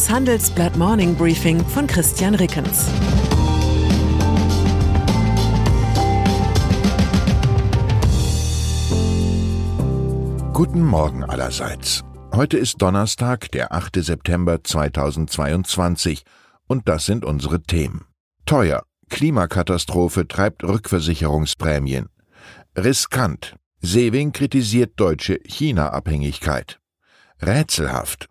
Das Handelsblatt Morning Briefing von Christian Rickens. Guten Morgen allerseits. Heute ist Donnerstag, der 8. September 2022 und das sind unsere Themen. Teuer. Klimakatastrophe treibt Rückversicherungsprämien. Riskant. Sewing kritisiert deutsche China-Abhängigkeit. Rätselhaft.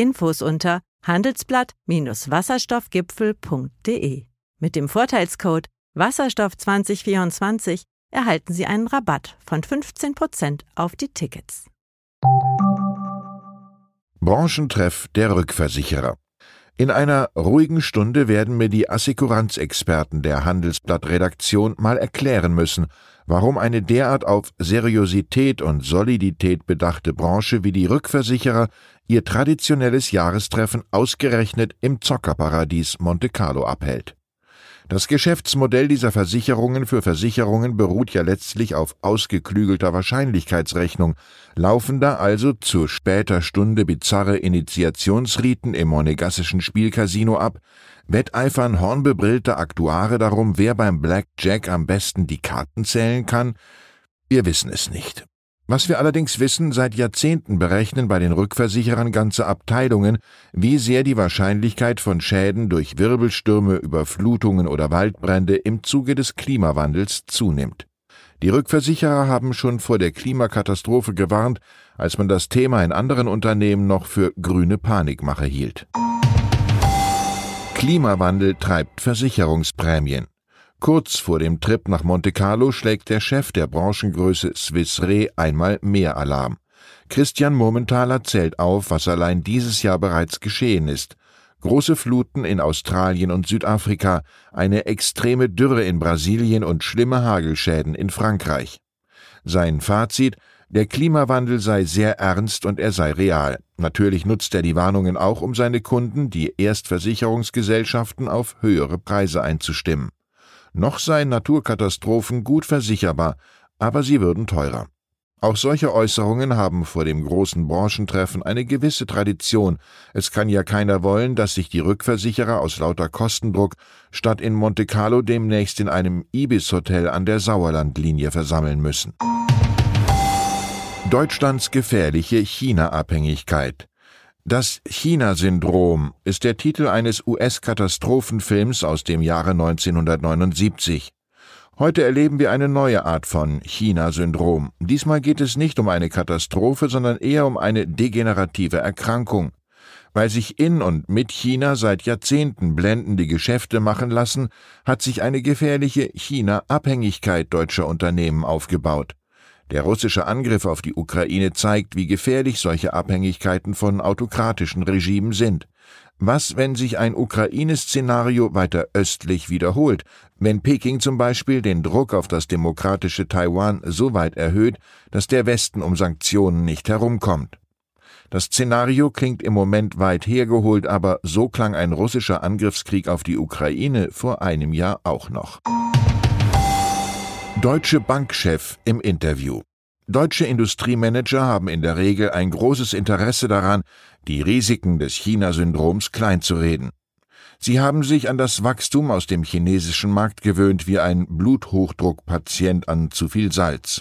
Infos unter handelsblatt-wasserstoffgipfel.de. Mit dem Vorteilscode Wasserstoff 2024 erhalten Sie einen Rabatt von 15% auf die Tickets. Branchentreff der Rückversicherer. In einer ruhigen Stunde werden mir die Assekuranzexperten der Handelsblatt-Redaktion mal erklären müssen, warum eine derart auf Seriosität und Solidität bedachte Branche wie die Rückversicherer ihr traditionelles Jahrestreffen ausgerechnet im Zockerparadies Monte Carlo abhält. Das Geschäftsmodell dieser Versicherungen für Versicherungen beruht ja letztlich auf ausgeklügelter Wahrscheinlichkeitsrechnung, laufen da also zu später Stunde bizarre Initiationsriten im monegassischen Spielcasino ab, wetteifern hornbebrillte Aktuare darum, wer beim Blackjack am besten die Karten zählen kann? Wir wissen es nicht. Was wir allerdings wissen, seit Jahrzehnten berechnen bei den Rückversicherern ganze Abteilungen, wie sehr die Wahrscheinlichkeit von Schäden durch Wirbelstürme, Überflutungen oder Waldbrände im Zuge des Klimawandels zunimmt. Die Rückversicherer haben schon vor der Klimakatastrophe gewarnt, als man das Thema in anderen Unternehmen noch für grüne Panikmache hielt. Klimawandel treibt Versicherungsprämien. Kurz vor dem Trip nach Monte Carlo schlägt der Chef der Branchengröße Swiss Re einmal mehr Alarm. Christian Murmenthaler zählt auf, was allein dieses Jahr bereits geschehen ist. Große Fluten in Australien und Südafrika, eine extreme Dürre in Brasilien und schlimme Hagelschäden in Frankreich. Sein Fazit der Klimawandel sei sehr ernst und er sei real. Natürlich nutzt er die Warnungen auch, um seine Kunden, die Erstversicherungsgesellschaften, auf höhere Preise einzustimmen. Noch seien Naturkatastrophen gut versicherbar, aber sie würden teurer. Auch solche Äußerungen haben vor dem großen Branchentreffen eine gewisse Tradition. Es kann ja keiner wollen, dass sich die Rückversicherer aus lauter Kostendruck statt in Monte Carlo demnächst in einem Ibis-Hotel an der Sauerlandlinie versammeln müssen. Deutschlands gefährliche China-Abhängigkeit. Das China-Syndrom ist der Titel eines US-Katastrophenfilms aus dem Jahre 1979. Heute erleben wir eine neue Art von China-Syndrom. Diesmal geht es nicht um eine Katastrophe, sondern eher um eine degenerative Erkrankung. Weil sich in und mit China seit Jahrzehnten blendende Geschäfte machen lassen, hat sich eine gefährliche China-Abhängigkeit deutscher Unternehmen aufgebaut. Der russische Angriff auf die Ukraine zeigt, wie gefährlich solche Abhängigkeiten von autokratischen Regimen sind. Was, wenn sich ein Ukraine-Szenario weiter östlich wiederholt, wenn Peking zum Beispiel den Druck auf das demokratische Taiwan so weit erhöht, dass der Westen um Sanktionen nicht herumkommt? Das Szenario klingt im Moment weit hergeholt, aber so klang ein russischer Angriffskrieg auf die Ukraine vor einem Jahr auch noch. Deutsche Bankchef im Interview. Deutsche Industriemanager haben in der Regel ein großes Interesse daran, die Risiken des China-Syndroms kleinzureden. Sie haben sich an das Wachstum aus dem chinesischen Markt gewöhnt wie ein Bluthochdruckpatient an zu viel Salz.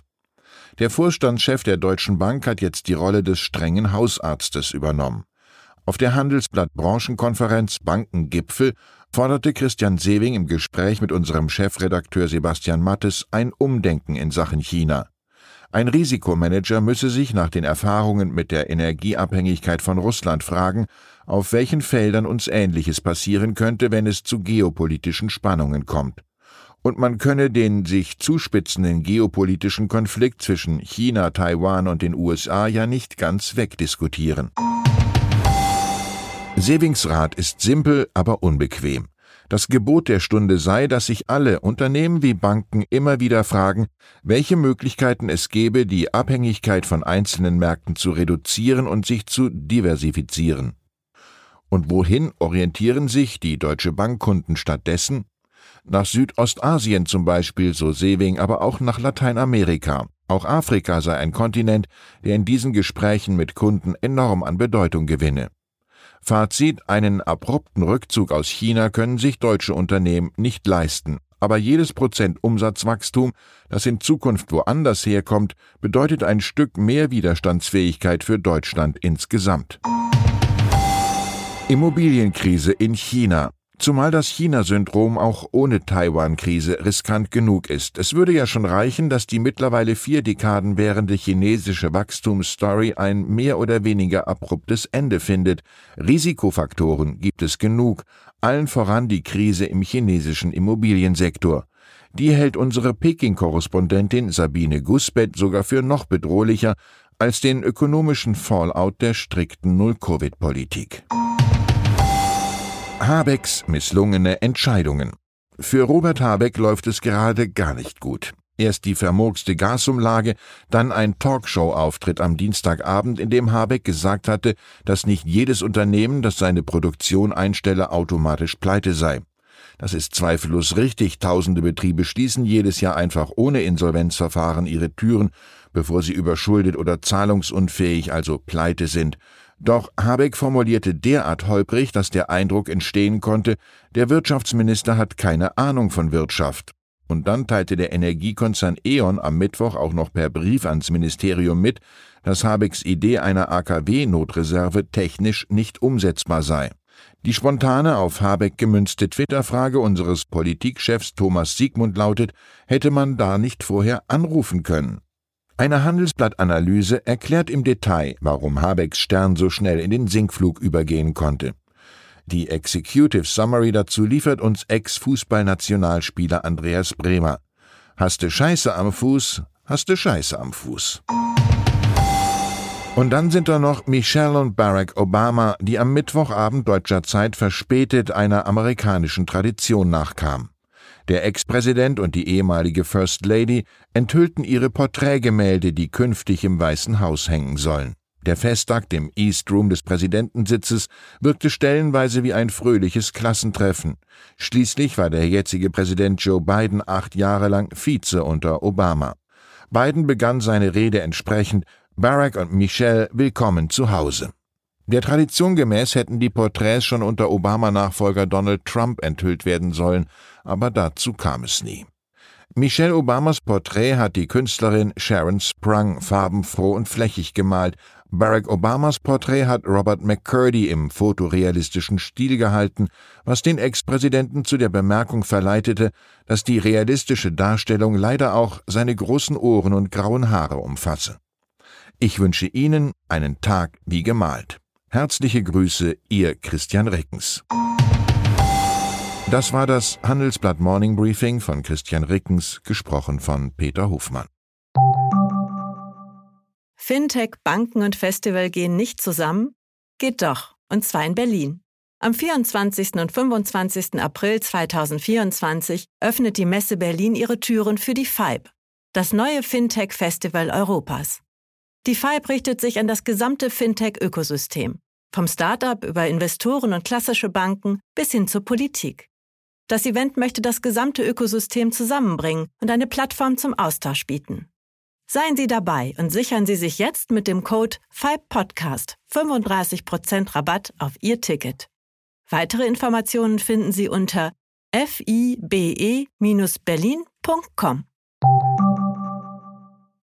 Der Vorstandschef der Deutschen Bank hat jetzt die Rolle des strengen Hausarztes übernommen. Auf der Handelsblatt Branchenkonferenz Bankengipfel forderte Christian Sewing im Gespräch mit unserem Chefredakteur Sebastian Mattes ein Umdenken in Sachen China. Ein Risikomanager müsse sich nach den Erfahrungen mit der Energieabhängigkeit von Russland fragen, auf welchen Feldern uns Ähnliches passieren könnte, wenn es zu geopolitischen Spannungen kommt. Und man könne den sich zuspitzenden geopolitischen Konflikt zwischen China, Taiwan und den USA ja nicht ganz wegdiskutieren. Sevingsrat ist simpel, aber unbequem. Das Gebot der Stunde sei, dass sich alle Unternehmen wie Banken immer wieder fragen, welche Möglichkeiten es gäbe, die Abhängigkeit von einzelnen Märkten zu reduzieren und sich zu diversifizieren. Und wohin orientieren sich die Deutsche Bankkunden stattdessen? Nach Südostasien zum Beispiel, so Sewing, aber auch nach Lateinamerika. Auch Afrika sei ein Kontinent, der in diesen Gesprächen mit Kunden enorm an Bedeutung gewinne. Fazit, einen abrupten Rückzug aus China können sich deutsche Unternehmen nicht leisten. Aber jedes Prozent Umsatzwachstum, das in Zukunft woanders herkommt, bedeutet ein Stück mehr Widerstandsfähigkeit für Deutschland insgesamt. Immobilienkrise in China. Zumal das China-Syndrom auch ohne Taiwan-Krise riskant genug ist. Es würde ja schon reichen, dass die mittlerweile vier Dekaden währende chinesische Wachstumsstory ein mehr oder weniger abruptes Ende findet. Risikofaktoren gibt es genug, allen voran die Krise im chinesischen Immobiliensektor. Die hält unsere Peking-Korrespondentin Sabine Gusbett sogar für noch bedrohlicher als den ökonomischen Fallout der strikten Null-Covid-Politik. Habecks misslungene Entscheidungen. Für Robert Habeck läuft es gerade gar nicht gut. Erst die vermurkste Gasumlage, dann ein Talkshow-Auftritt am Dienstagabend, in dem Habeck gesagt hatte, dass nicht jedes Unternehmen, das seine Produktion einstelle, automatisch pleite sei. Das ist zweifellos richtig. Tausende Betriebe schließen jedes Jahr einfach ohne Insolvenzverfahren ihre Türen, bevor sie überschuldet oder zahlungsunfähig, also pleite sind. Doch Habeck formulierte derart holprig, dass der Eindruck entstehen konnte, der Wirtschaftsminister hat keine Ahnung von Wirtschaft. Und dann teilte der Energiekonzern E.ON am Mittwoch auch noch per Brief ans Ministerium mit, dass Habecks Idee einer AKW-Notreserve technisch nicht umsetzbar sei. Die spontane auf Habeck gemünzte Twitter-Frage unseres Politikchefs Thomas Siegmund lautet, hätte man da nicht vorher anrufen können? Eine Handelsblattanalyse erklärt im Detail, warum Habecks Stern so schnell in den Sinkflug übergehen konnte. Die Executive Summary dazu liefert uns Ex-Fußballnationalspieler Andreas Bremer. Hast du Scheiße am Fuß, hast du Scheiße am Fuß. Und dann sind da noch Michelle und Barack Obama, die am Mittwochabend deutscher Zeit verspätet einer amerikanischen Tradition nachkamen. Der Ex-Präsident und die ehemalige First Lady enthüllten ihre Porträtgemälde, die künftig im Weißen Haus hängen sollen. Der Festakt im East Room des Präsidentensitzes wirkte stellenweise wie ein fröhliches Klassentreffen. Schließlich war der jetzige Präsident Joe Biden acht Jahre lang Vize unter Obama. Biden begann seine Rede entsprechend Barack und Michelle willkommen zu Hause. Der Tradition gemäß hätten die Porträts schon unter Obama-Nachfolger Donald Trump enthüllt werden sollen, aber dazu kam es nie. Michelle Obamas Porträt hat die Künstlerin Sharon Sprung farbenfroh und flächig gemalt. Barack Obamas Porträt hat Robert McCurdy im fotorealistischen Stil gehalten, was den Ex-Präsidenten zu der Bemerkung verleitete, dass die realistische Darstellung leider auch seine großen Ohren und grauen Haare umfasse. Ich wünsche Ihnen einen Tag wie gemalt. Herzliche Grüße, Ihr Christian Reckens. Das war das Handelsblatt Morning Briefing von Christian Rickens, gesprochen von Peter Hofmann. Fintech, Banken und Festival gehen nicht zusammen? Geht doch, und zwar in Berlin. Am 24. und 25. April 2024 öffnet die Messe Berlin ihre Türen für die FIBE, das neue Fintech-Festival Europas. Die FIBE richtet sich an das gesamte Fintech-Ökosystem, vom Startup über Investoren und klassische Banken bis hin zur Politik. Das Event möchte das gesamte Ökosystem zusammenbringen und eine Plattform zum Austausch bieten. Seien Sie dabei und sichern Sie sich jetzt mit dem Code FIBEPodcast 35% Rabatt auf Ihr Ticket. Weitere Informationen finden Sie unter fibe-berlin.com.